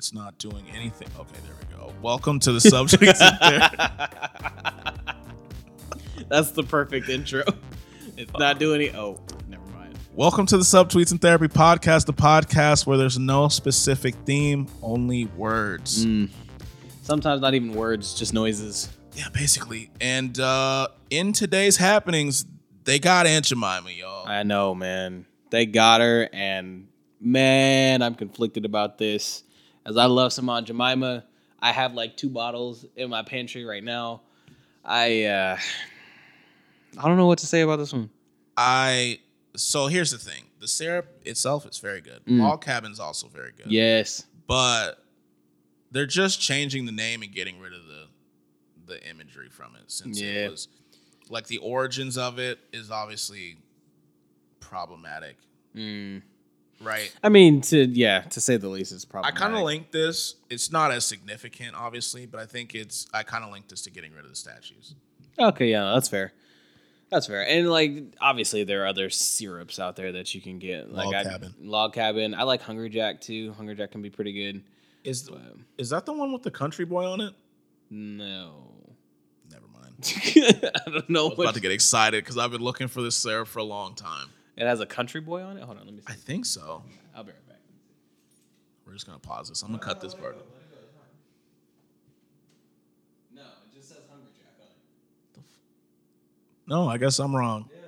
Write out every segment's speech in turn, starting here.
It's not doing anything. Okay, there we go. Welcome to the subtweets and. That's the perfect intro. It's not doing it. Oh, never mind. Welcome to the Subtweets and Therapy podcast, the podcast where there's no specific theme, only words. Sometimes not even words, just noises. Yeah, basically. And uh in today's happenings, they got Aunt Jemima, y'all. I know, man. They got her, and man, I'm conflicted about this. As I love some Aunt Jemima, I have like two bottles in my pantry right now. I uh I don't know what to say about this one. I so here's the thing. The syrup itself is very good. Log Cabin's also very good. Yes. But they're just changing the name and getting rid of the the imagery from it since Yeah. it was like the origins of it is obviously problematic. Right. I mean, to yeah, to say the least, it's probably I kind of linked this. It's not as significant, obviously, but I think it's. I kind of linked this to getting rid of the statues. Okay, yeah, that's fair. That's fair. And like obviously there are other syrups out there that you can get. Like Log I, Cabin. Log cabin. I like Hungry Jack too. Hungry Jack can be pretty good. Is But um, is that the one with the country boy on it? no. Never mind. I don't know I was about to get excited because I've been looking for this syrup for a long time. It has a country boy on it. Hold on, let me See. I think so. I'll be right back. We're just gonna pause this. I'm gonna cut this part. No, it just says Hungry Jack on it. No, I guess I'm wrong. Yeah.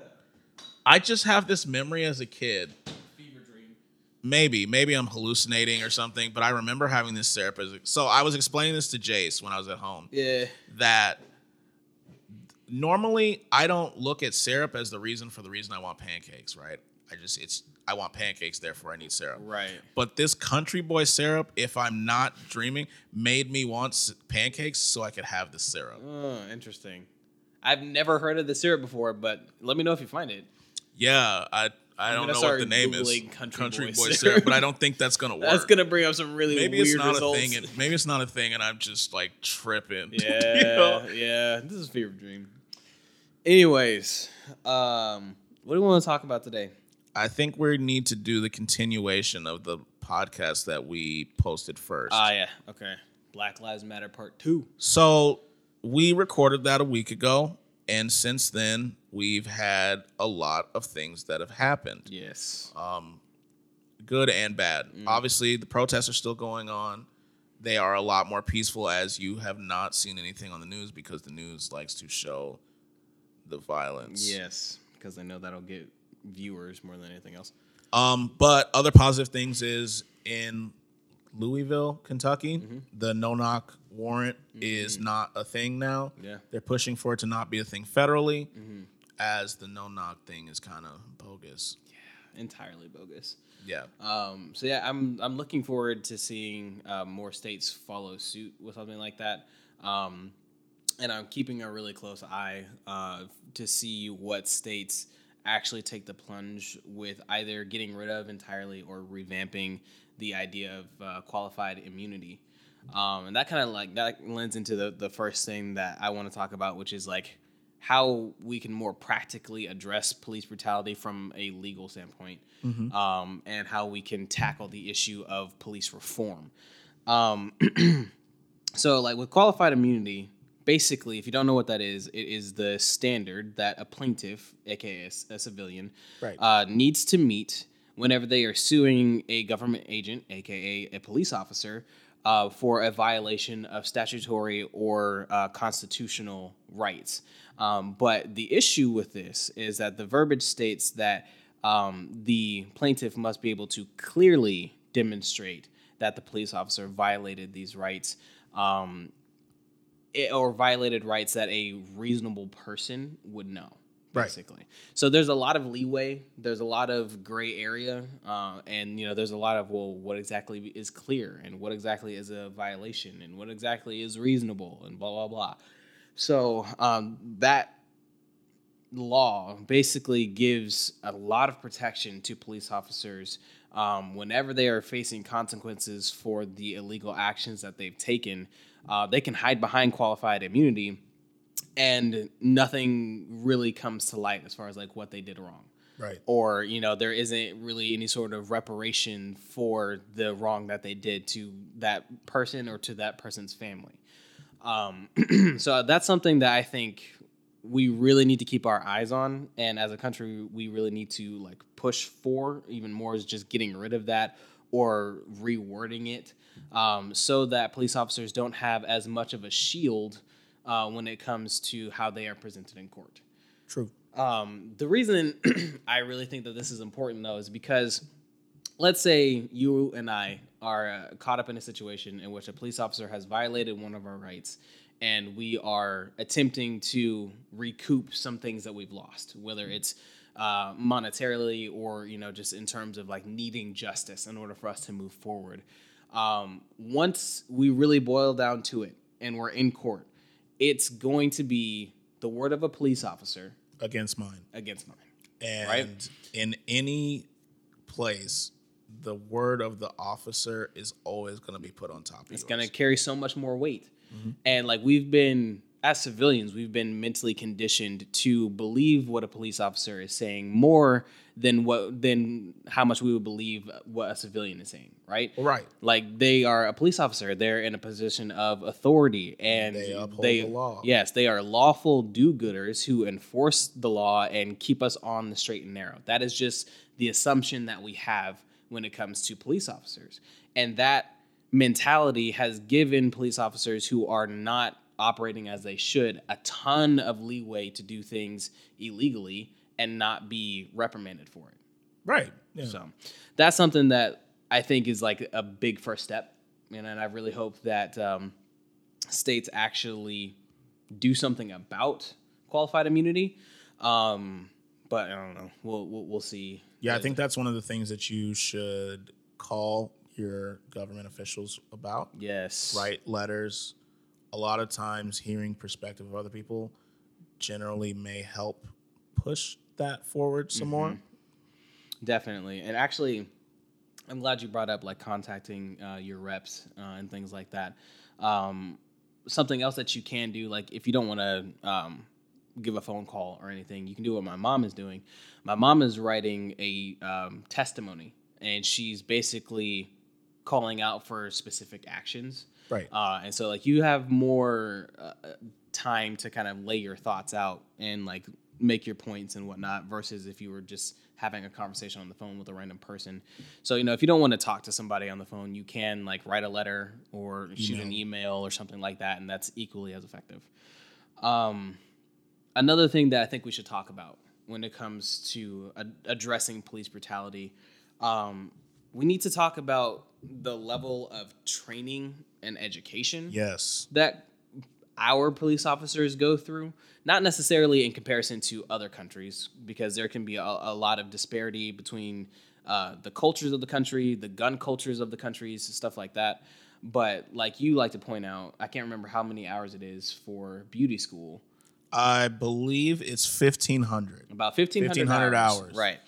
I just have this memory as a kid. Fever Dream. Maybe, maybe I'm hallucinating or something, but I remember having this syrup as so I was explaining this to Jace when I was at home Yeah. that normally I don't look at syrup as the reason for the reason I want pancakes, right? I just it's I want pancakes, therefore I need syrup. Right. But this country boy syrup, if I'm not dreaming, made me want pancakes so I could have the syrup. Oh, interesting. I've never heard of the syrup before, but let me know if you find it. Yeah, I I I'm don't know what the name is. Googling country boy boy syrup. syrup, but I don't think that's gonna work. That's gonna bring up some really maybe weird it's not results. a thing, and maybe it's not a thing, and I'm just like tripping. Yeah, You know? yeah. This is fever dream. Anyways, um, what do we want to talk about today? I think we need to do the continuation of the podcast that we posted first. Ah, yeah. Okay. Black Lives Matter Part Two. so we recorded that a week ago, and since then we've had a lot of things that have happened, Yes. Um, good and bad. Mm. Obviously, the protests are still going on. They are a lot more peaceful, as you have not seen anything on the news because the news likes to show the violence. yes, because I know that'll get viewers more than anything else. Um, but other positive things is in Louisville, Kentucky, Mm-hmm. the no knock warrant is not a thing now. Yeah. They're pushing for it to not be a thing federally, Mm-hmm. as the no knock thing is kind of bogus. Yeah, entirely bogus. Yeah. Um, so yeah, I'm I'm looking forward to seeing uh, more states follow suit with something like that. Um, and I'm keeping a really close eye uh, to see what states actually take the plunge with either getting rid of entirely or revamping the idea of uh, qualified immunity. Um, and that kind of like that lends into the the first thing that I want to talk about, which is like how we can more practically address police brutality from a legal standpoint, um, and how we can tackle the issue of police reform. Um, so, like with qualified immunity, basically, if you don't know what that is, it is the standard that a plaintiff, aka a civilian, Right. uh, needs to meet whenever they are suing a government agent, aka a police officer, uh, for a violation of statutory or uh, constitutional rights. Um, but the issue with this is that the verbiage states that um, the plaintiff must be able to clearly demonstrate that the police officer violated these rights um, or violated rights that a reasonable person would know Right. basically so there's a lot of leeway there's a lot of gray area uh, and you know there's a lot of well what exactly is clear and what exactly is a violation and what exactly is reasonable and blah blah blah so um, that law basically gives a lot of protection to police officers um, whenever they are facing consequences for the illegal actions that they've taken. Uh, they can hide behind qualified immunity, and nothing really comes to light as far as like what they did wrong. Right. or you know there isn't really any sort of reparation for the wrong that they did to that person or to that person's family um, so that's something that i think we really need to keep our eyes on and as a country we really need to like push for even more is just getting rid of that or rewording it um, so that police officers don't have as much of a shield uh, when it comes to how they are presented in court True. um, the reason I really think that this is important, though, is because let's say you and I are uh, caught up in a situation in which a police officer has violated one of our rights, and we are attempting to recoup some things that we've lost, whether it's uh, monetarily or you know just in terms of like needing justice in order for us to move forward. Um, once we really boil down to it, and we're in court, it's going to be the word of a police officer Against mine. against mine. And Right. in any place, the word of the officer is always going to be put on top of It's going to carry so much more weight. And like we've been, as civilians, we've been mentally conditioned to believe what a police officer is saying more than what than how much we would believe what a civilian is saying, right? Right. Like they are a police officer, they're in a position of authority, and They uphold they- the law. Yes, they are lawful do-gooders who enforce the law and keep us on the straight and narrow. That is just the assumption that we have when it comes to police officers, and that mentality has given police officers who are not operating as they should a ton of leeway to do things illegally and not be reprimanded for it. Right. Yeah. So that's something that I think is like a big first step. And, and I really hope that um, states actually do something about qualified immunity. Um, but I don't know. We'll, we'll, we'll see. Yeah, I think that's one of the things that you should call your government officials about. Yes. Write letters. A lot of times, hearing perspective of other people generally may help push that forward some more. Definitely. And actually, I'm glad you brought up like contacting uh, your reps uh, and things like that. Um, something else that you can do, like if you don't want to um, give a phone call or anything, you can do what my mom is doing. My mom is writing a um, testimony, and she's basically calling out for specific actions. Right. Uh, and so like you have more uh, time to kind of lay your thoughts out and like make your points and whatnot versus if you were just having a conversation on the phone with a random person. So you know if you don't want to talk to somebody on the phone, you can like write a letter or shoot an email or something like that, and that's equally as effective. Um, another thing that I think we should talk about when it comes to ad- addressing police brutality, um, we need to talk about the level of training and education Yes. that our police officers go through. Not necessarily in comparison to other countries, because there can be a, a lot of disparity between uh, the cultures of the country, the gun cultures of the countries, stuff like that. But like you like to point out, I can't remember how many hours it is for beauty school. I believe it's 1500 About 1,500, 1,500 hours. hours. Right.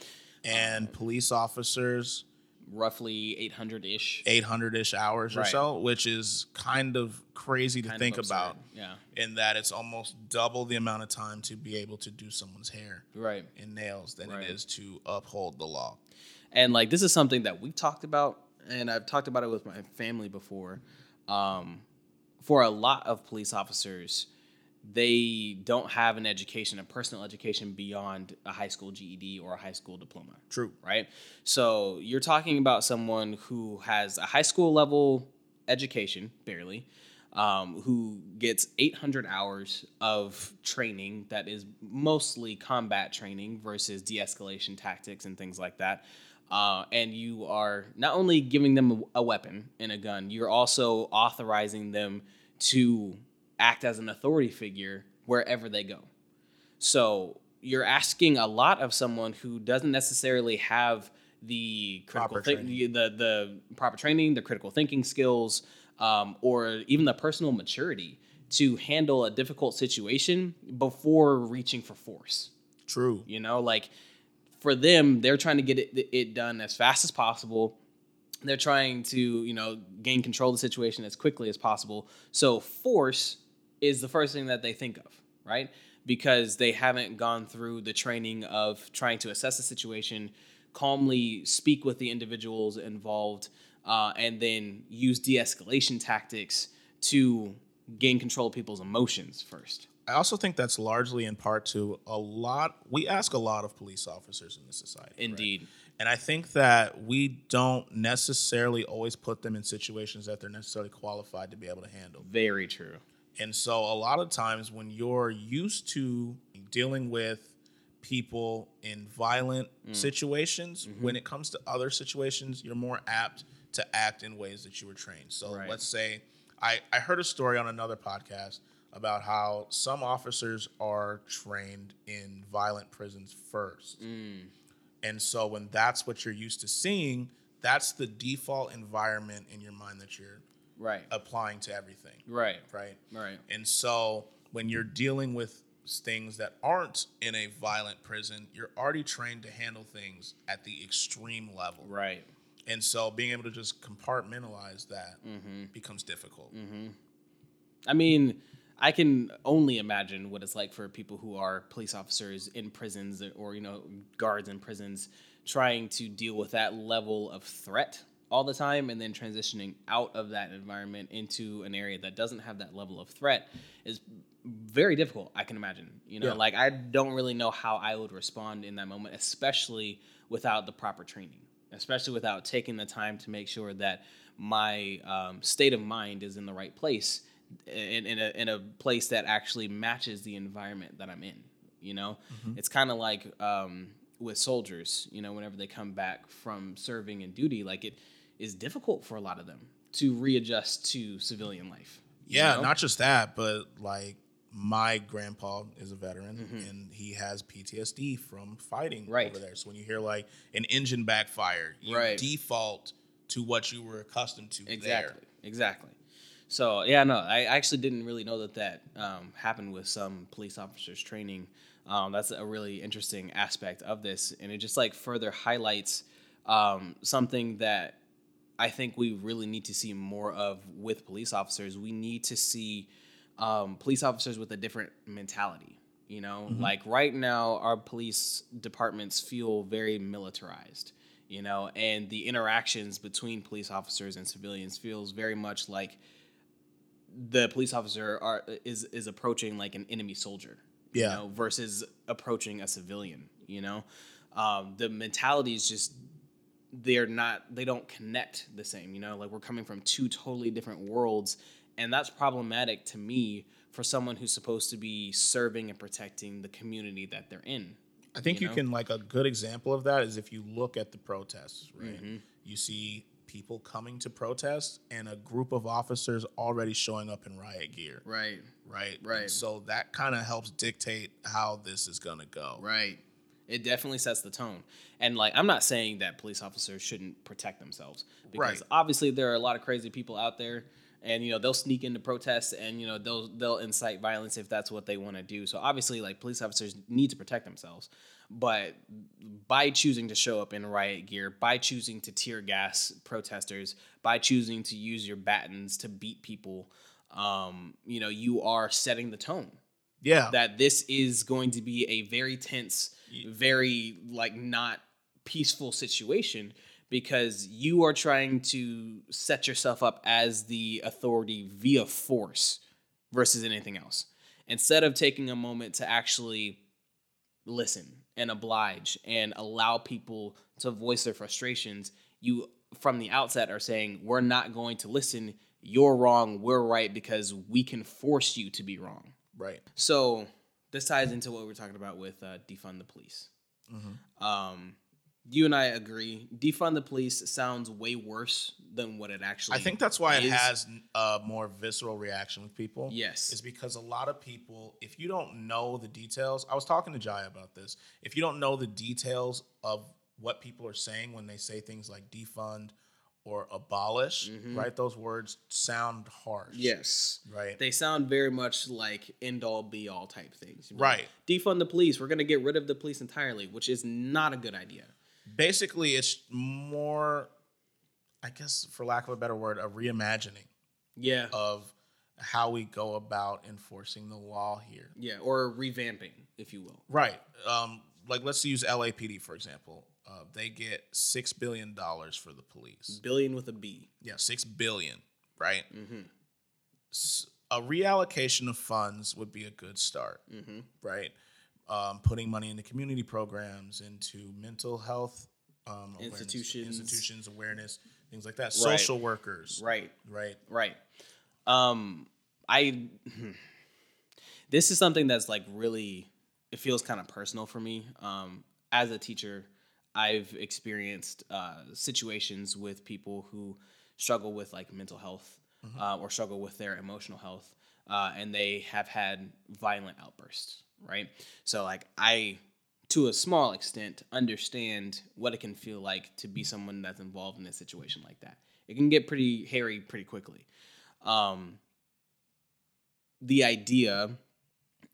and police officers Roughly 800 ish. 800-ish hours or so, which is kind of crazy to think about Yeah. in that it's almost double the amount of time to be able to do someone's hair Right. and nails than Right. it is to uphold the law. and like this is something that we've talked about and i've talked about it with my family before um, for a lot of police officers they don't have an education a personal education beyond a high school ged or a high school diploma. True. right? So you're talking about someone who has a high school level education barely um, who gets 800 hours of training that is mostly combat training versus de-escalation tactics and things like that. Uh, and you are not only giving them a, a weapon and a gun you're also authorizing them to act as an authority figure wherever they go so you're asking a lot of someone who doesn't necessarily have the critical Proper thi- training. the the proper training, the critical thinking skills, um, or even the personal maturity to handle a difficult situation before reaching for force. True. You know, like for them, they're trying to get it, it done as fast as possible. They're trying to, you know, gain control of the situation as quickly as possible. So force is the first thing that they think of, right? because they haven't gone through the training of trying to assess the situation, calmly speak with the individuals involved, uh, and then use de escalation tactics to gain control of people's emotions first. I also think that's largely in part to a lot. We ask a lot of police officers in this society. right? Indeed. And I think that we don't necessarily always put them in situations that they're necessarily qualified to be able to handle. Very true. And so a lot of times when you're used to dealing with people in violent Mm. situations, Mm-hmm. when it comes to other situations, you're more apt to act in ways that you were trained. So Right. let's say I, I heard a story on another podcast about how some officers are trained in violent prisons first. Mm. And so when that's what you're used to seeing, that's the default environment in your mind that you're Right. applying to everything, Right. right? Right. And so when you're dealing with things that aren't in a violent prison, you're already trained to handle things at the extreme level. Right. And so being able to just compartmentalize that Mm-hmm. becomes difficult. I mean, I can only imagine what it's like for people who are police officers in prisons or, you know, guards in prisons trying to deal with that level of threat all the time and then transitioning out of that environment into an area that doesn't have that level of threat is very difficult, I can imagine. You know, Yeah. like I don't really know how I would respond in that moment, especially without the proper training, especially without taking the time to make sure that my um, state of mind is in the right place in, in, a, in a place that actually matches the environment that I'm in. You know, it's kind of like um, with soldiers, you know, whenever they come back from serving in duty, like it is difficult for a lot of them to readjust to civilian life. Yeah, know? not just that, but like my grandpa is a veteran and he has PTSD from fighting Mm-hmm. Right. over there. So when you hear like an engine backfire, you Right. default to what you were accustomed to Exactly. there. Exactly. So yeah, no, I actually didn't really know that that um, happened with some police officers training. Um, that's a really interesting aspect of this, and it just like further highlights um, something that I think we really need to see more of with police officers. We need to see um, police officers with a different mentality. You know, like right now, our police departments feel very militarized. You know, and the interactions between police officers and civilians feels very much like the police officer are is is approaching like an enemy soldier. You Yeah. know, versus approaching a civilian. You know, um, the mentality is just they're not they don't connect the same you know like we're coming from two totally different worlds and that's problematic to me for someone who's supposed to be serving and protecting the community that they're in I think You you, can like a good example of that is if you look at the protests, right? Mm-hmm. You see people coming to protest and a group of officers already showing up in riot gear, right right? Right. And so that kind of helps dictate how this is going to go. right it definitely sets the tone and like i'm not saying that police officers shouldn't protect themselves because Right. obviously there are a lot of crazy people out there and you know they'll sneak into protests and you know they'll they'll incite violence if that's what they want to do so obviously like police officers need to protect themselves but by choosing to show up in riot gear by choosing to tear gas protesters by choosing to use your batons to beat people um, you know you are setting the tone Yeah. that this is going to be a very tense, very like not peaceful situation because you are trying to set yourself up as the authority via force versus anything else. Instead of taking a moment to actually listen and oblige and allow people to voice their frustrations, you from the outset are saying, We're not going to listen. You're wrong. We're right because we can force you to be wrong. right. So this ties into what we're talking about with uh, defund the police. Um, you and I agree. Defund the police sounds way worse than what it actually. I think that's why it has a more visceral reaction with people. Yes. Is because a lot of people, if you don't know the details, I was talking to Jai about this. If you don't know the details of what people are saying when they say things like defund or abolish, right? Those words sound harsh. Mm-hmm. Yes. Right. They sound very much like end all be all type things. Right. Defund the police. We're going to get rid of the police entirely, which is not a good idea. Basically, it's more, I guess, for lack of a better word, a reimagining Yeah. of how we go about enforcing the law here. Yeah, or revamping, if you will. Right. Um, like let's use LAPD for example. Uh, they get six billion dollars for the police. Billion with a B. Yeah, six billion. Right. S- A reallocation of funds would be a good start. Right. Um, putting money into community programs, into mental health um, awareness- Institutions. institutions awareness, things like that. Right. Social workers. Right. Right. Right. Um, I. This is something that's like really. It feels kind of personal for me. Um, as a teacher, I've experienced uh, situations with people who struggle with like mental health uh, or struggle with their emotional health, uh, and they have had violent outbursts. Right. So like I to a small extent, understand what it can feel like to be someone that's involved in a situation like that. It can get pretty hairy pretty quickly. Um, the idea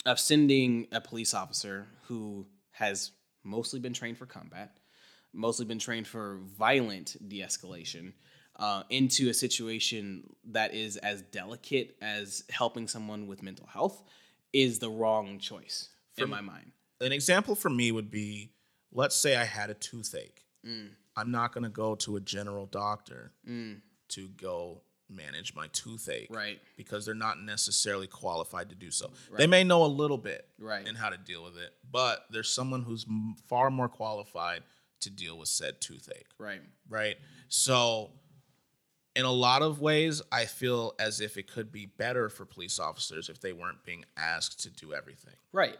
of sending a police officer who has mostly been trained for combat, mostly been trained for violent de escalation, uh, into a situation that is as delicate as helping someone with mental health is the wrong choice in my mind. an example for me would be let's say I had a toothache. Mm. I'm not going to go to a general doctor to go manage my toothache. Right. Because they're not necessarily qualified to do so. They may know a little bit Right. in how to deal with it, but there's someone who's m- far more qualified to deal with said toothache Right. right? So, in a lot of ways, I feel as if it could be better for police officers if they weren't being asked to do everything. Right.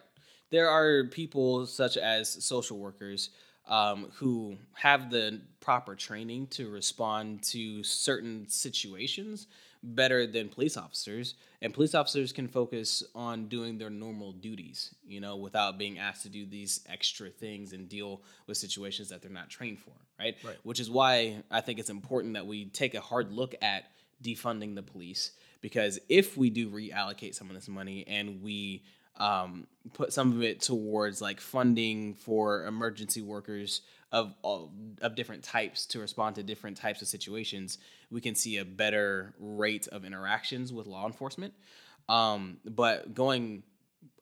There are people such as social workers um, who have the proper training to respond to certain situations better than police officers. And police officers can focus on doing their normal duties, you know, without being asked to do these extra things and deal with situations that they're not trained for, right? Right. Which is why I think it's important that we take a hard look at defunding the police because if we do reallocate some of this money and we um, put some of it towards like funding for emergency workers of all, of different types to respond to different types of situations, we can see a better rate of interactions with law enforcement. Um, but going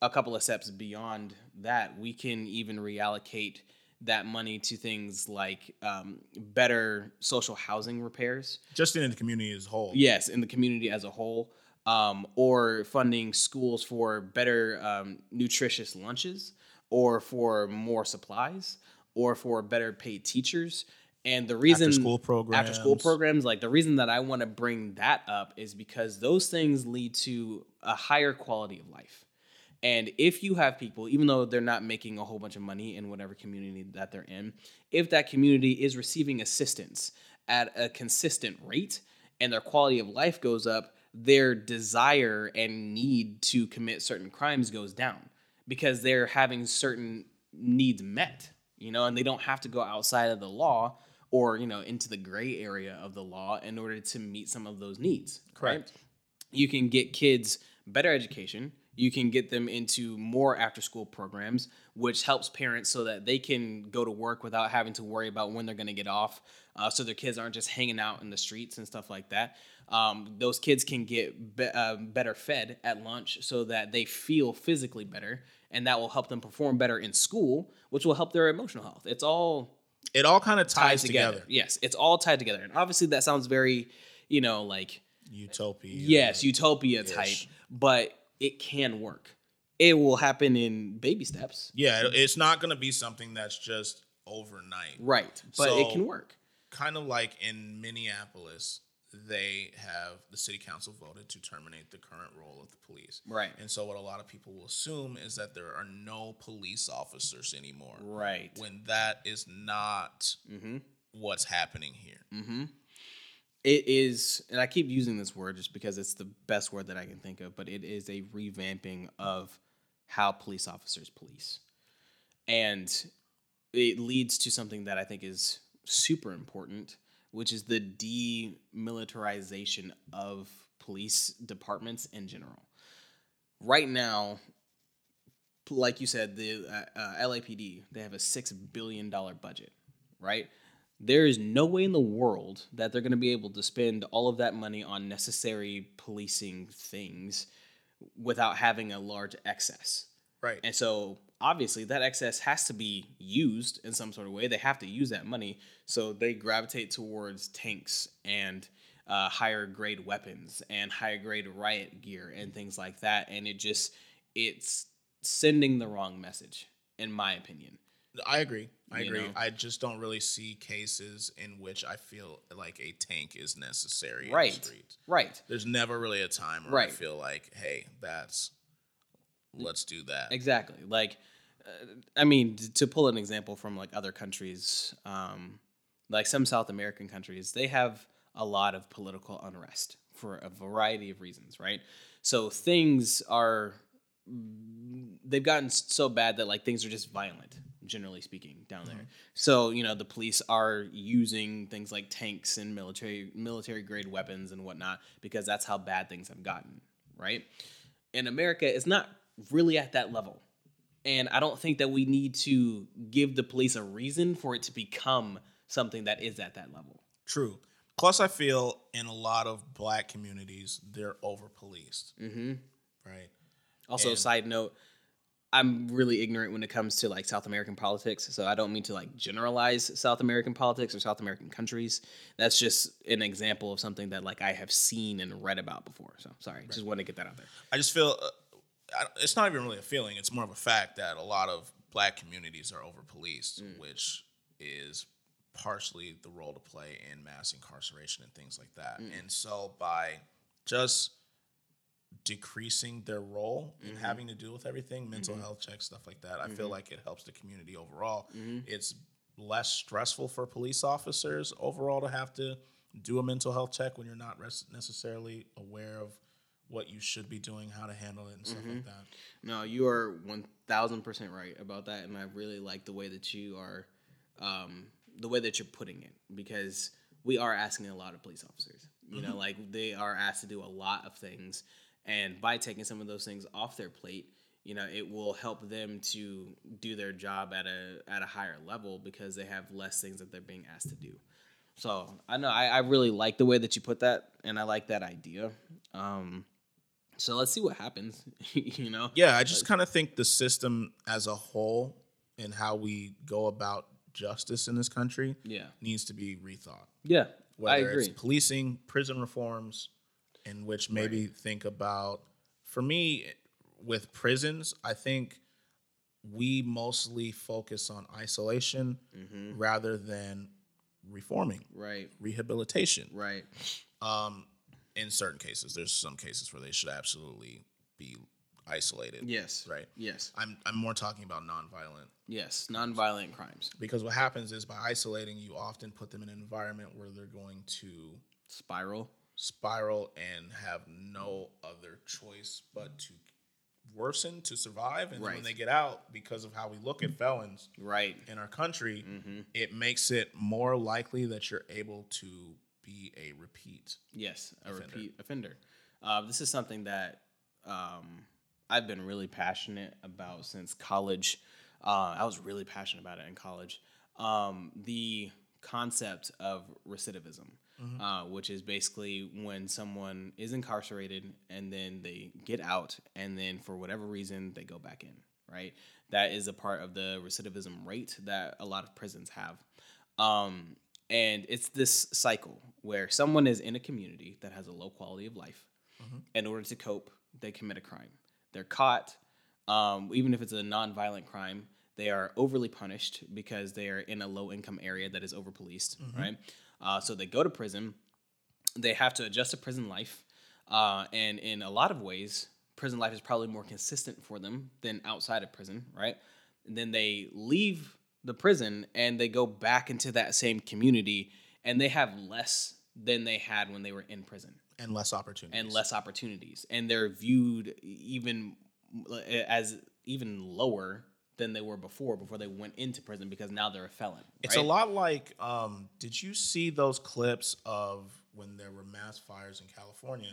a couple of steps beyond that, we can even reallocate that money to things like um, better social housing repairs. Just in the community as a whole. Yes, in the community as a whole, um, or funding schools for better um, nutritious lunches, or for more supplies, or for better paid teachers. And the reason After-school programs, after school programs, like the reason that I want to bring that up is because those things lead to a higher quality of life. And if you have people, even though they're not making a whole bunch of money in whatever community that they're in, if that community is receiving assistance at a consistent rate and their quality of life goes up, their desire and need to commit certain crimes goes down because they're having certain needs met, you know, and they don't have to go outside of the law or, you know, into the gray area of the law in order to meet some of those needs. right? Correct. you can get kids better education you can get them into more after school programs which helps parents so that they can go to work without having to worry about when they're going to get off uh, so their kids aren't just hanging out in the streets and stuff like that um, those kids can get be- uh, better fed at lunch so that they feel physically better and that will help them perform better in school which will help their emotional health it's all It all kind of tied ties together. together. yes it's all tied together and obviously that sounds very you know like Utopia. yes, utopia type, but it can work. It will happen in baby steps, Yeah, it's not going to be something that's just overnight. right? But it can work. Kind of like in Minneapolis, they have the city council voted to terminate the current role of the police. Right. And so what a lot of people will assume is that there are no police officers anymore. Right. When that is not Mm-hmm. what's happening here. It is, and I keep using this word just because it's the best word that I can think of, but it is a revamping of how police officers police. And it leads to something that I think is super important, which is the demilitarization of police departments in general. Right now, like you said, the uh, uh, LAPD they have a six billion dollar budget, right? there is no way in the world that they're going to be able to spend all of that money on necessary policing things without having a large excess. Right. And so obviously that excess has to be used in some sort of way. They have to use that money. So they gravitate towards tanks and uh, higher grade weapons and higher grade riot gear and things like that. And it just, it's sending the wrong message, in my opinion. I agree. I You agree. know? I just don't really see cases in which I feel like a tank is necessary in Right. the. Right. There's never really a time where I feel like, hey, that's let's do that. Exactly. Like, uh, I mean, to pull an example from like other countries, um, like some South American countries, they have a lot of political unrest for a variety of reasons, right? So things are, they've gotten so bad that like things are just violent, generally speaking, down there. So you know the police are using things like tanks and military military grade weapons and whatnot because that's how bad things have gotten, right? in America it's not really at that level. And I don't think that we need to give the police a reason for it to become something that is at that level. True. Plus, I feel in a lot of black communities, they're over policed. Mm-hmm. Right. Also, And- side note, I'm really ignorant when it comes to like South American politics. So I don't mean to like generalize South American politics or South American countries. That's just an example of something that like I have seen and read about before. So sorry, just want to get that out there. I just feel uh, it's not even really a feeling. It's more of a fact that a lot of black communities are over policed, Mm. which is partially the role to play in mass incarceration and things like that. Mm. And so by just decreasing their role in Mm-hmm. having to deal with everything, mental health checks, stuff like that, I feel like it helps the community overall. Mm-hmm. It's less stressful for police officers overall to have to do a mental health check when you're not res- necessarily aware of what you should be doing, how to handle it, and stuff Mm-hmm. like that. No, you are one thousand percent right about that, and I really like the way that you are, um, the way that you're putting it, because we are asking a lot of police officers. You know, like they are asked to do a lot of things, and by taking some of those things off their plate, you know, it will help them to do their job at a at a higher level because they have less things that they're being asked to do. So I know I, I really like the way that you put that, and I like that idea. Um, so let's see what happens. you know. Yeah, I just kind of think the system as a whole and how we go about justice in this country Yeah. needs to be rethought. Yeah. Whether I agree. it's policing, prison reforms, in which maybe think about, for me, with prisons, I think we mostly focus on isolation Mm-hmm. rather than reforming, Right. rehabilitation. Right. Um, in certain cases, there's some cases where they should absolutely be isolated. Yes. Right. Yes. I'm I'm more talking about nonviolent Yes. Nonviolent crimes. because what happens is by isolating, you often put them in an environment where they're going to Spiral. spiral and have no other choice but to worsen to survive. And then when they get out, because of how we look at felons Right. in our country, Mm-hmm. it makes it more likely that you're able to be a repeat. Yes. A Offender. repeat offender. Uh, this is something that um, I've been really passionate about since college. Uh, I was really passionate about it in college. Um, the concept of recidivism, uh, which is basically when someone is incarcerated and then they get out and then for whatever reason they go back in, right? That is a part of the recidivism rate that a lot of prisons have. Um, and it's this cycle where someone is in a community that has a low quality of life. In order to cope, they commit a crime. They're caught, um, even if it's a non-violent crime. They are overly punished because they are in a low-income area that is over-policed, right? Uh, so they go to prison. They have to adjust to prison life, uh, and in a lot of ways, prison life is probably more consistent for them than outside of prison, right? And then they leave the prison and they go back into that same community, and they have less than they had when they were in prison And less opportunities. and less opportunities and they're viewed even as even lower than they were before before they went into prison because now they're a felon It's a lot like um, did you see those clips of when there were mass fires in California?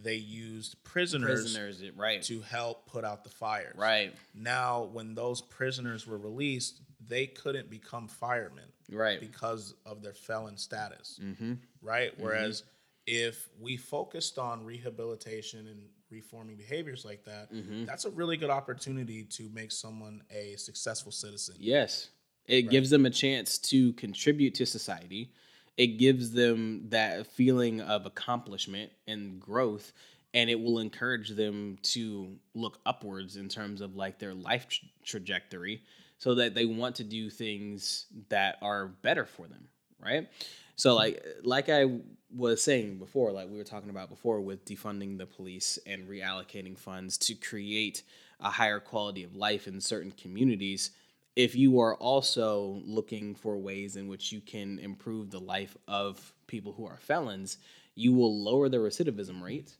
They used prisoners, prisoners right to help put out the fires. right Now, when those prisoners were released, they couldn't become firemen. Right. because of their felon status, Mm-hmm. right? Whereas if we focused on rehabilitation and reforming behaviors like that, Mm-hmm. that's a really good opportunity to make someone a successful citizen. Yes. It gives them a chance to contribute to society. It gives them that feeling of accomplishment and growth, and it will encourage them to look upwards in terms of like their life tra- trajectory so that they want to do things that are better for them, right? So like like I was saying before, like we were talking about before with defunding the police and reallocating funds to create a higher quality of life in certain communities, if you are also looking for ways in which you can improve the life of people who are felons, you will lower the recidivism rate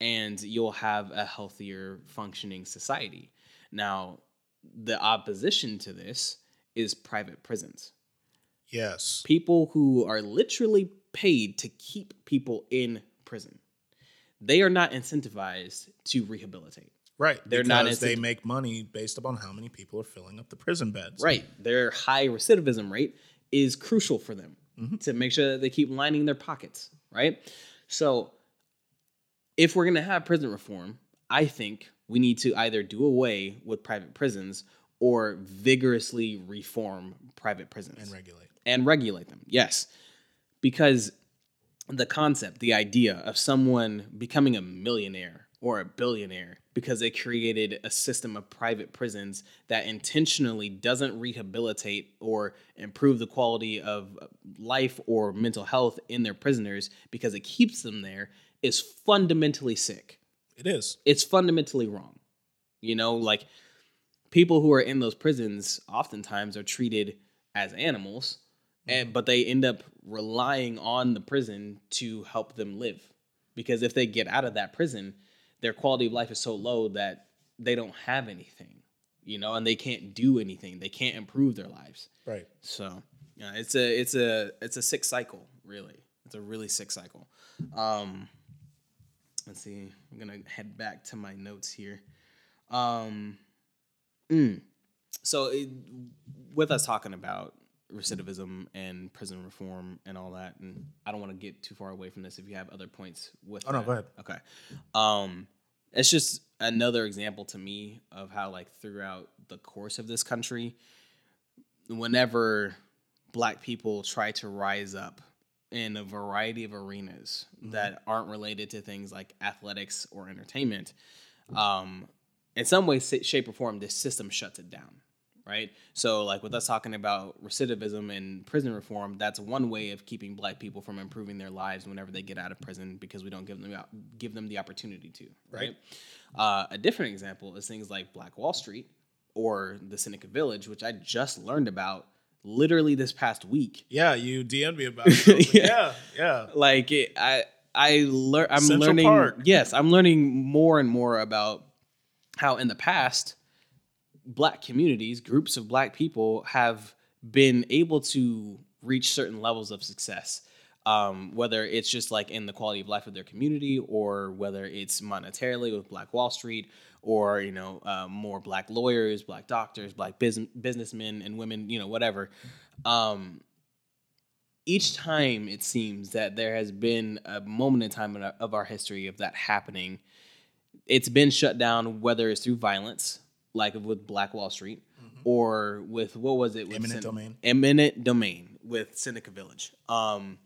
and you'll have a healthier functioning society. Now, the opposition to this is private prisons Yes. people who are literally paid to keep people in prison. They are not incentivized to rehabilitate. Right. They're because not they make money based upon how many people are filling up the prison beds. Right. Their high recidivism rate is crucial for them mm-hmm. to make sure that they keep lining their pockets. Right. So, if we're going to have prison reform, I think we need to either do away with private prisons or vigorously reform private prisons And regulate. and regulate them. Yes. Because the concept, the idea of someone becoming a millionaire or a billionaire because they created a system of private prisons that intentionally doesn't rehabilitate or improve the quality of life or mental health in their prisoners because it keeps them there is fundamentally sick It is. it's fundamentally wrong. You know, like people who are in those prisons oftentimes are treated as animals, and but they end up relying on the prison to help them live. Because if they get out of that prison, their quality of life is so low that they don't have anything, you know, and they can't do anything. They can't improve their lives. Right. So yeah, it's a it's a it's a sick cycle, really. It's a really sick cycle. Um, let's see. I'm gonna head back to my notes here. Um, mm. so it, with us talking about recidivism and prison reform and all that, and I don't want to get too far away from this. If you have other points with, Oh, no, go ahead. Okay. Um, it's just another example to me of how, like, throughout the course of this country, whenever black people try to rise up in a variety of arenas that aren't related to things like athletics or entertainment, um, in some way, shape, or form, this system shuts it down. Right. So, like with us talking about recidivism and prison reform, that's one way of keeping black people from improving their lives whenever they get out of prison because we don't give them give them the opportunity to. Right. Uh, a different example is things like Black Wall Street or the Seneca Village, which I just learned about literally this past week. Yeah, you DM'd me about it. Yeah. yeah, yeah. Like it, I I learn I'm Central learning Park. yes, I'm learning more and more about how in the past black communities, groups of black people have been able to reach certain levels of success. Um, whether it's just like in the quality of life of their community, or whether it's monetarily with Black Wall Street, or you know uh, more black lawyers, black doctors, black bus- businessmen and women, you know whatever. Um, each time it seems that there has been a moment in time in our- of our history of that happening, it's been shut down, whether it's through violence, like with Black Wall Street, or with what was it? With Eminent domain. Eminent domain with Seneca Village. Um,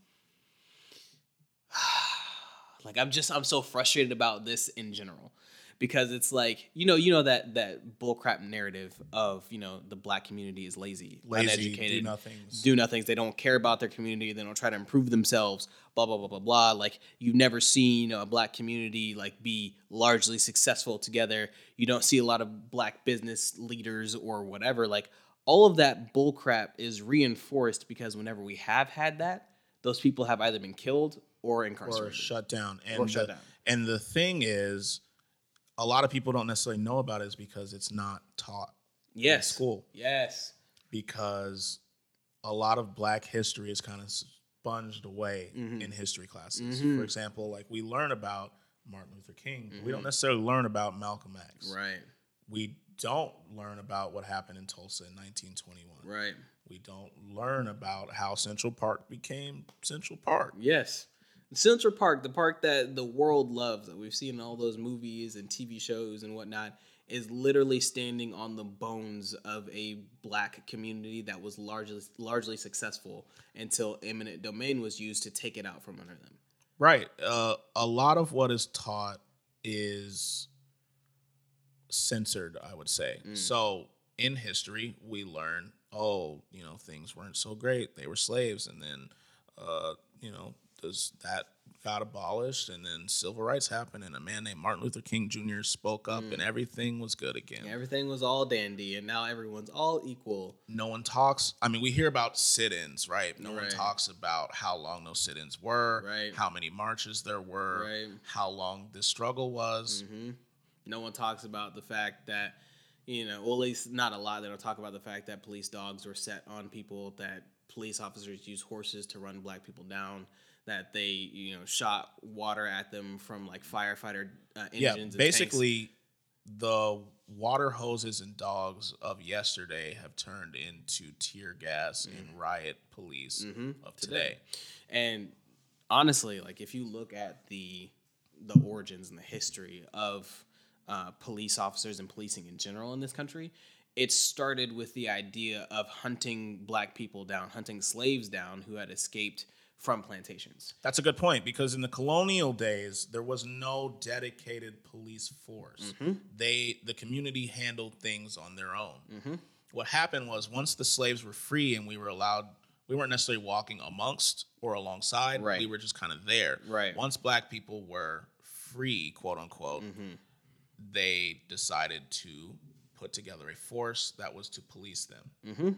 like I'm just I'm so frustrated about this in general because it's like you know you know that that bullcrap narrative of you know the black community is lazy, Lazy, uneducated, do nothings. do nothings. They don't care about their community. They don't try to improve themselves. Blah blah blah blah blah. Like you've never seen a black community like be largely successful together. You don't see a lot of black business leaders or whatever. Like all of that bullcrap is reinforced because whenever we have had that, those people have either been killed or or incarcerated. shut down. And Or shut the, down. And the thing is, a lot of people don't necessarily know about it is because it's not taught yes. school. Yes. because a lot of black history is kind of sponged away Mm-hmm. in history classes. For example, like we learn about Martin Luther King, but we don't necessarily learn about Malcolm X. Right. We don't learn about what happened in Tulsa in 1921. Right. We don't learn about how Central Park became Central Park. Yes. Central Park, the park that the world loves, that we've seen in all those movies and TV shows and whatnot, is literally standing on the bones of a black community that was largely largely successful until eminent domain was used to take it out from under them. Right. Uh, a lot of what is taught is censored, I would say. So in history, we learn, oh, you know, things weren't so great. They were slaves, and then, uh, you know, does that got abolished, and then civil rights happened, and a man named Martin Luther King Jr. spoke up, and everything was good again. Everything was all dandy, and now everyone's all equal. no one talks. I mean, we hear about sit-ins, right? No one talks about how long those sit-ins were, Right. how many marches there were, Right. how long this struggle was. hmm No one talks about the fact that, you know, well, at least not a lot. They don't talk about the fact that police dogs were set on people, that police officers use horses to run black people down, that they, you know, shot water at them from like firefighter uh, engines. Yeah, and tanks. basically, the water hoses and dogs of yesterday have turned into tear gas and riot police of today. And honestly, like if you look at the the origins and the history of uh, police officers and policing in general in this country, it started with the idea of hunting black people down, hunting slaves down who had escaped from plantations. That's a good point because in the colonial days there was no dedicated police force. Mm-hmm. They the community handled things on their own. Mm-hmm. What happened was once the slaves were free and we were allowed we weren't necessarily walking amongst or alongside. Right. We were just kind of there. Right. Once black people were free, quote unquote, mm-hmm. they decided to put together a force that was to police them.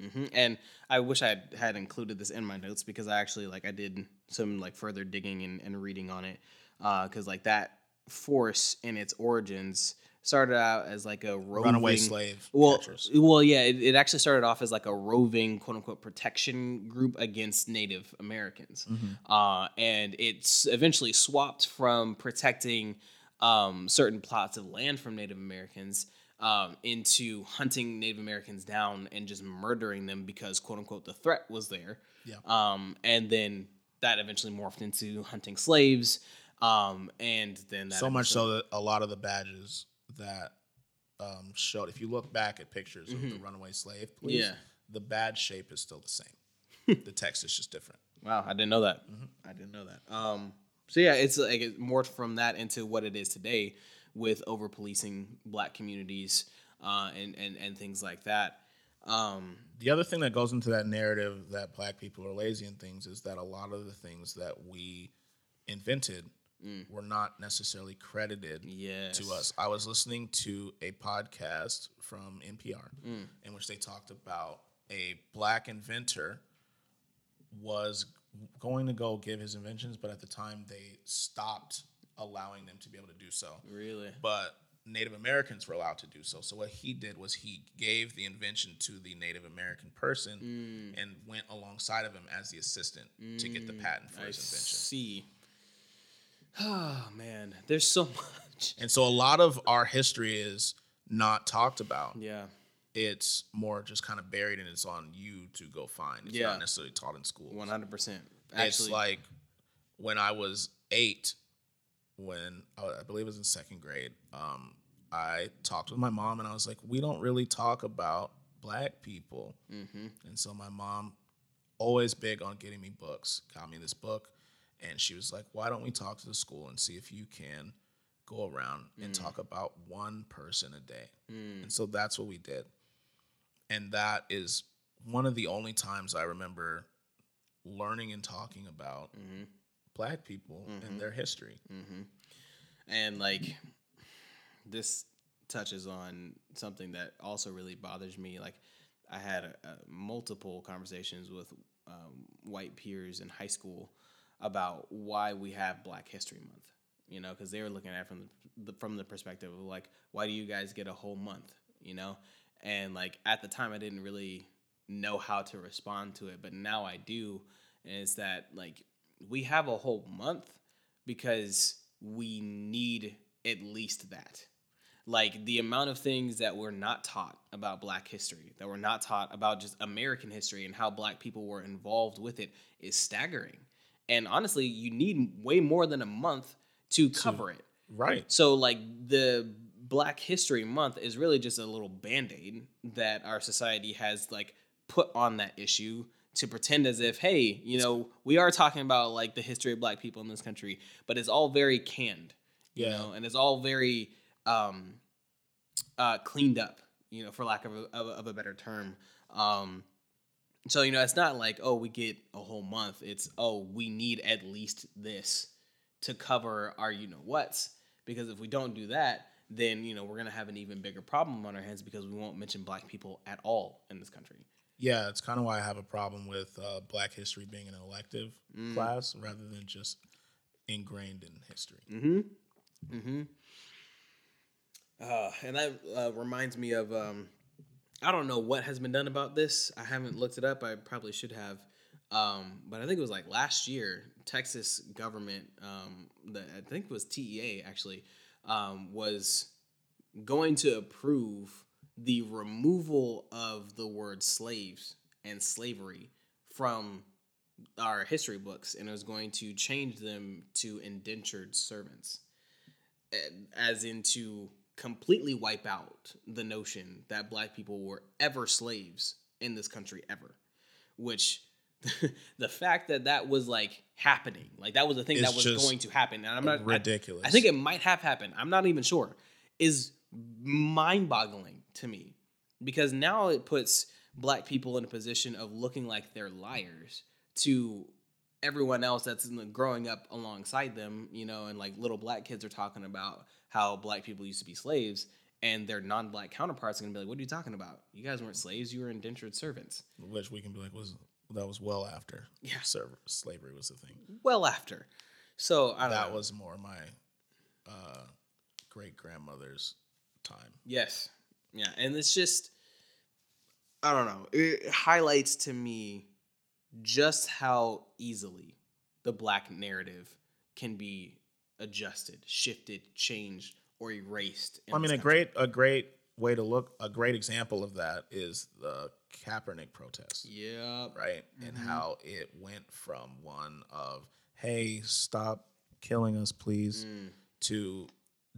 Hmm And I wish I had, had included this in my notes because I actually like I did some like further digging and, and reading on it because like that force in its origins started out as like a roving, Runaway slave Well, catchers. well, yeah, it, it actually started off as like a roving quote unquote protection group against Native Americans, uh, and it's eventually swapped from protecting um, certain plots of land from Native Americans um, into hunting Native Americans down and just murdering them because quote unquote the threat was there. Yeah. Um, and then that eventually morphed into hunting slaves. Um, and then that so much so that a lot of the badges that um, showed, if you look back at pictures of the runaway slave police, Mm-hmm. Yeah. the badge shape is still the same. the text is just different. Wow, I didn't know that. I didn't know that. Um, so yeah, it's like it morphed from that into what it is today, with over policing black communities uh, and and and things like that. Um, The other thing that goes into that narrative that black people are lazy and things is that a lot of the things that we invented were not necessarily credited Mm. yes. to us. I was listening to a podcast from NPR Mm. in which they talked about a black inventor was going to go give his inventions, but at the time they stopped allowing them to be able to do so. Really. But Native Americans were allowed to do so. So what he did was he gave the invention to the Native American person Mm. and went alongside of him as the assistant to get the patent for I his invention. see. Oh man, there's so much. And so a lot of our history is not talked about. Yeah. It's more just kind of buried and it's on you to go find. It's Yeah. not necessarily taught in school. One hundred percent. It's like when I was eight, when I I believe it was in second grade, um, I talked with my mom and I was like, we don't really talk about black people. mm-hmm. And so my mom, always big on getting me books, got me this book. And she was like, why don't we talk to the school and see if you can go around and Mm. talk about one person a day? And so that's what we did. And that is one of the only times I remember learning and talking about Mm-hmm. Black people and their history. and like this touches on something that also really bothers me. Like i had uh multiple conversations with um, white peers in high school about why we have black history month you know because they were looking at it from the, from the perspective of like why do you guys get a whole month you know? And like at the time i didn't really know how to respond to it but now i do. And it's that like we have a whole month because we need at least that Like the amount of things that we're not taught about Black history, that we're not taught about just American history and how Black people were involved with it is staggering. And honestly, you need way more than a month to cover it. Right. So like the Black History Month is really just a little band-aid that our society has like put on that issue to pretend as if, hey, you know, we are talking about like the history of black people in this country, but it's all very canned. You Yeah. know, and it's all very um uh cleaned up, you know, for lack of a, of a, of a better term. Um so you know, it's not like oh we get a whole month. It's oh we need at least this to cover our you know what's because if we don't do that, then you know we're gonna have an even bigger problem on our hands because we won't mention black people at all in this country. Yeah, it's kind of why I have a problem with uh, Black history being an elective Mm. class rather than just ingrained in history. Mm-hmm. Mm-hmm. Uh, and that uh, reminds me of um, I don't know what has been done about this. I haven't looked it up. I probably should have. Um, but I think it was like last year, Texas government, um, the, I think it was TEA actually, um, was going to approve the removal of the word slaves and slavery from our history books, and it was going to change them to indentured servants, as in to completely wipe out the notion that black people were ever slaves in this country ever, which. the fact that that was like happening, like that was the thing It's that was going to happen, and I'm not I- ridiculous. I think it might have happened. I'm not even sure. Is mind boggling to me because now it puts black people in a position of looking like they're liars to everyone else that's in the- growing up alongside them, you know, and like little black kids are talking about how black people used to be slaves and their non-black counterparts are gonna be like, "What are you talking about? You guys weren't slaves. You were indentured servants." which we can be like was that was well after Yeah. serv- slavery was a thing. Well, after, so I don't That know. was more my uh, great grandmother's time. Yes. Yeah. And it's just, I don't know. It highlights to me just how easily the black narrative can be adjusted, shifted, changed, or erased. I mean, a country. great a great way to look a great example of that is the Kaepernick protest. Yeah. right? And Mhm. how it went from one of, hey, stop killing us, please, Mm. to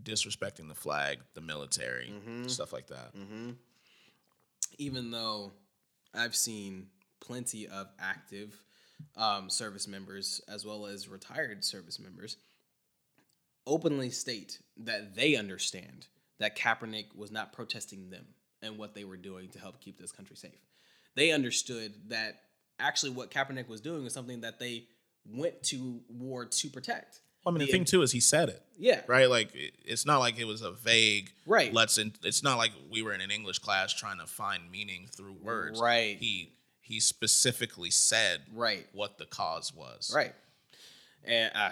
disrespecting the flag, the military, Mhm. stuff like that. hmm Even though I've seen plenty of active um, service members as well as retired service members openly state that they understand that Kaepernick was not protesting them and what they were doing to help keep this country safe. They understood that actually what Kaepernick was doing was something that they went to war to protect. I mean, the The- thing too is he said it, Yeah. right? Like it's not like it was a vague. Right. Let's. In, it's not like we were in an English class trying to find meaning through words. Right. He he specifically said Right. what the cause was. Right. And uh,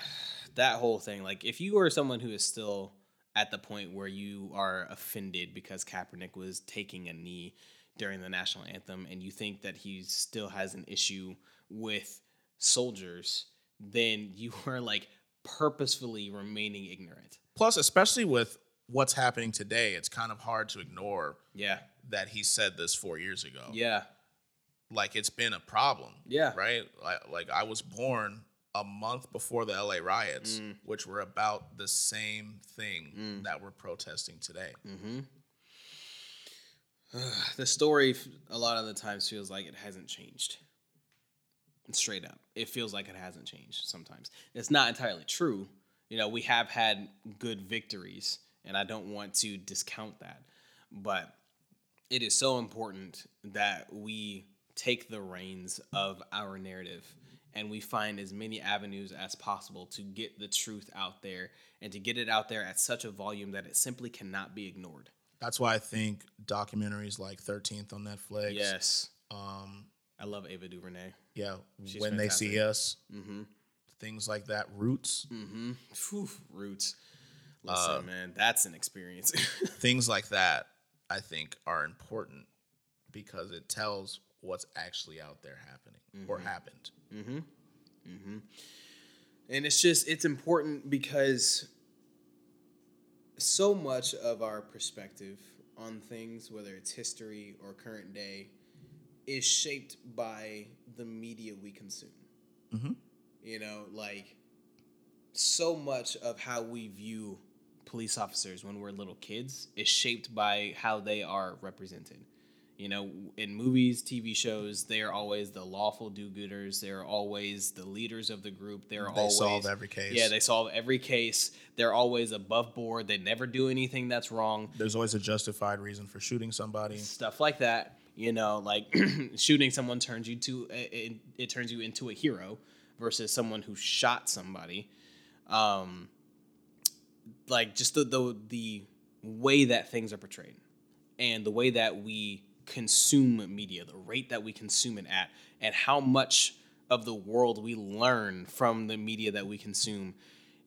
that whole thing, like, if you are someone who is still at the point where you are offended because Kaepernick was taking a knee during the national anthem and you think that he still has an issue with soldiers, then you are like purposefully remaining ignorant. Plus, especially with what's happening today, it's kind of hard to ignore Yeah. that he said this four years ago. Yeah. like it's been a problem. Yeah. Right? Like, like I was born a month before the LA riots, Mm. which were about the same thing Mm. that we're protesting today. Mm-hmm. the story, a lot of the times, feels like it hasn't changed. Straight up, it feels like it hasn't changed. Sometimes it's not entirely true. You know, we have had good victories, and I don't want to discount that, but it is so important that we take the reins of our narrative and we find as many avenues as possible to get the truth out there and to get it out there at such a volume that it simply cannot be ignored. That's why I think documentaries like 13th on Netflix. Yes. Um, I love Ava DuVernay. yeah. She's when they see us, Mm-hmm. things like that. Roots, Mm-hmm. Whew, roots. Listen, Uh, man, that's an experience. things like that, I think are important because it tells what's actually out there happening or Mm-hmm. happened. Mm-hmm. Mm-hmm. And it's just it's important because so much of our perspective on things, whether it's history or current day, is shaped by the media we consume. Mm-hmm. You know, like so much of how we view police officers when we're little kids is shaped by how they are represented. You know, in movies, TV shows, they are always the lawful do-gooders. They're always the leaders of the group. They're They always solve every case. Yeah, they solve every case. They're always above board. They never do anything that's wrong. There's always a justified reason for shooting somebody. Stuff like that. You know, like shooting someone turns you to it, it turns you into a hero versus someone who shot somebody. Um, like just the, the the way that things are portrayed and the way that we consume media, the rate that we consume it at, and how much of the world we learn from the media that we consume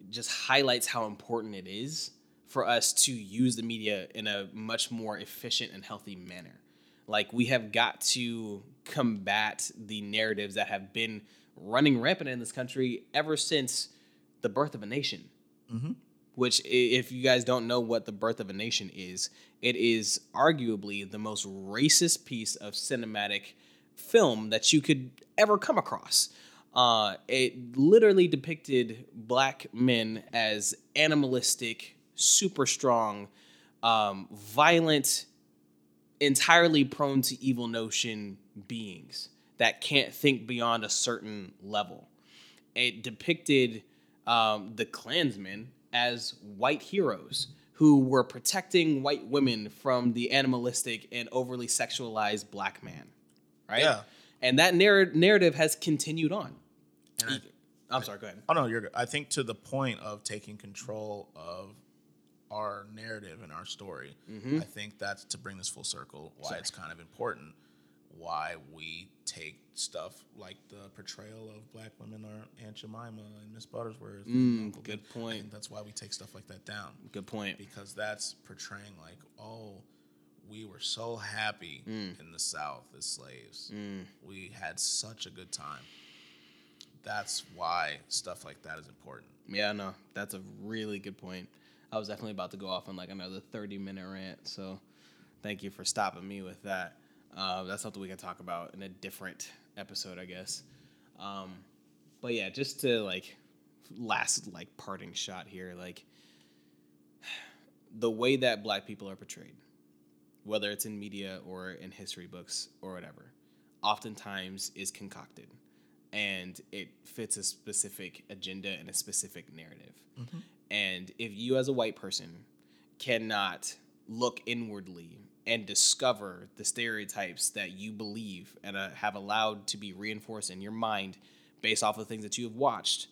just highlights how important it is for us to use the media in a much more efficient and healthy manner. Like we have got to combat the narratives that have been running rampant in this country ever since the birth of a nation. Which if you guys don't know what the birth of a nation is it is arguably the most racist piece of cinematic film that you could ever come across. Uh, it literally depicted black men as animalistic super strong um, violent entirely prone to evil notion beings that can't think beyond a certain level it depicted um, the Klansmen as white heroes who were protecting white women from the animalistic and overly sexualized black man, right? Yeah. And that narr- narrative has continued on. And I- I'm sorry, go ahead. Oh no, you're good. I think to the point of taking control of our narrative and our story, mm-hmm. I think that's to bring this full circle. Why it's kind of important. Why we take stuff like the portrayal of black women or Aunt Jemima and Miss Buttersworth. and mm, good Ben. Point. that's why we take stuff like that down Good point. because that's portraying like, oh, we were so happy Mm. in the South as slaves. Mm. We had such a good time. That's why stuff like that is important. Yeah, no, that's a really good point. I was definitely about to go off on like another 30 minute rant, so thank you for stopping me with that. Uh, that's something we can talk about in a different episode, I guess. Um, but yeah, just to like last like parting shot here, like the way that black people are portrayed, whether it's in media or in history books or whatever, oftentimes is concocted and it fits a specific agenda and a specific narrative. And if you, as a white person, cannot look inwardly and discover the stereotypes that you believe and uh, have allowed to be reinforced in your mind based off of things that you have watched,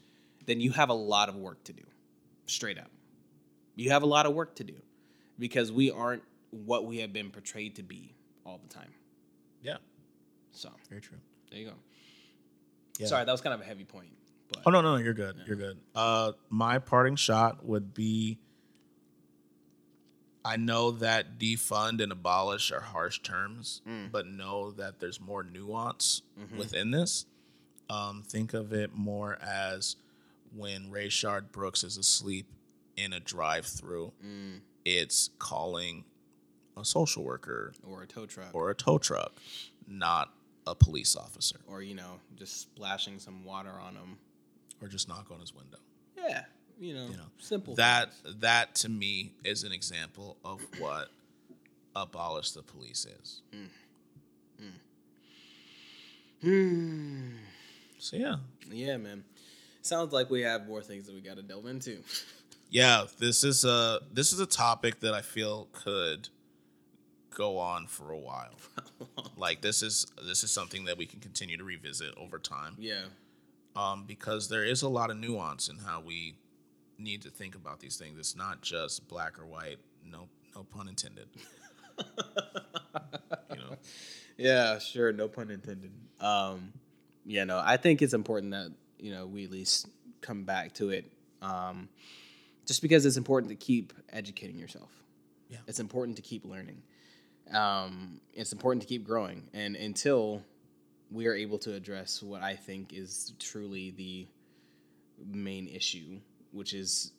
then you have a lot of work to do. Straight up. You have a lot of work to do because we aren't what we have been portrayed to be all the time. Yeah, So, very true. there you go. Yeah. Sorry, that was kind of a heavy point. But Oh no, no, no, you're good. You're good. Uh, my parting shot would be. I know that defund and abolish are harsh terms, but know that there's more nuance within this. Um, think of it more as when Rayshard Brooks is asleep in a drive-through, it's calling a social worker or a tow truck. or a tow truck, not a police officer, or you know just splashing some water on them. Or just knock on his window. Yeah, you know, you know simple. that that to me is an example of what abolish the police is Hmm. so yeah Yeah, man. Sounds like we have more things that we got to delve into. yeah this is a this is a topic that i feel could go on for a while like this is this is something that we can continue to revisit over time yeah, um, because there is a lot of nuance in how we need to think about these things it's not just black or white no no pun intended you know yeah, sure. No pun intended. Um, yeah, no. I think it's important that you know we at least come back to it, um, just because it's important to keep educating yourself. Yeah. it's important to keep learning. Um, it's important to keep growing, and until we are able to address what I think is truly the main issue, which is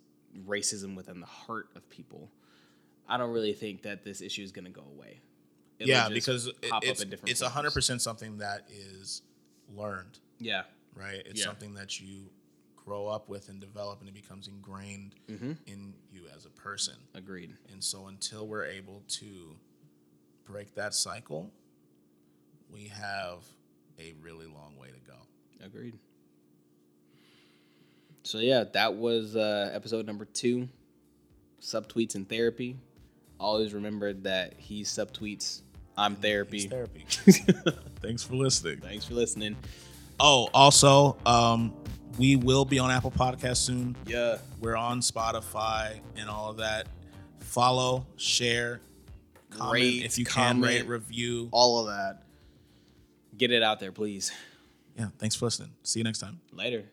racism within the heart of people, I don't really think that this issue is going to go away. It'll yeah, because it- it's in different it's forms. hundred percent something that is learned, Yeah, right? It's Yeah. something that you grow up with and develop, and it becomes ingrained Mm-hmm. in you as a person. agreed. And so, until we're able to break that cycle, we have a really long way to go. Agreed. So yeah, that was uh, episode number two. Subtweets and therapy. Always remember that he subtweets. I'm therapy. It's therapy. Thanks for listening. Thanks for listening. Oh, also, um, we will be on Apple Podcast soon. Yeah. We're on Spotify and all of that. Follow, share, comment Rate, if you can, rate, review. All of that. Get it out there, please. Yeah, thanks for listening. See you next time. Later.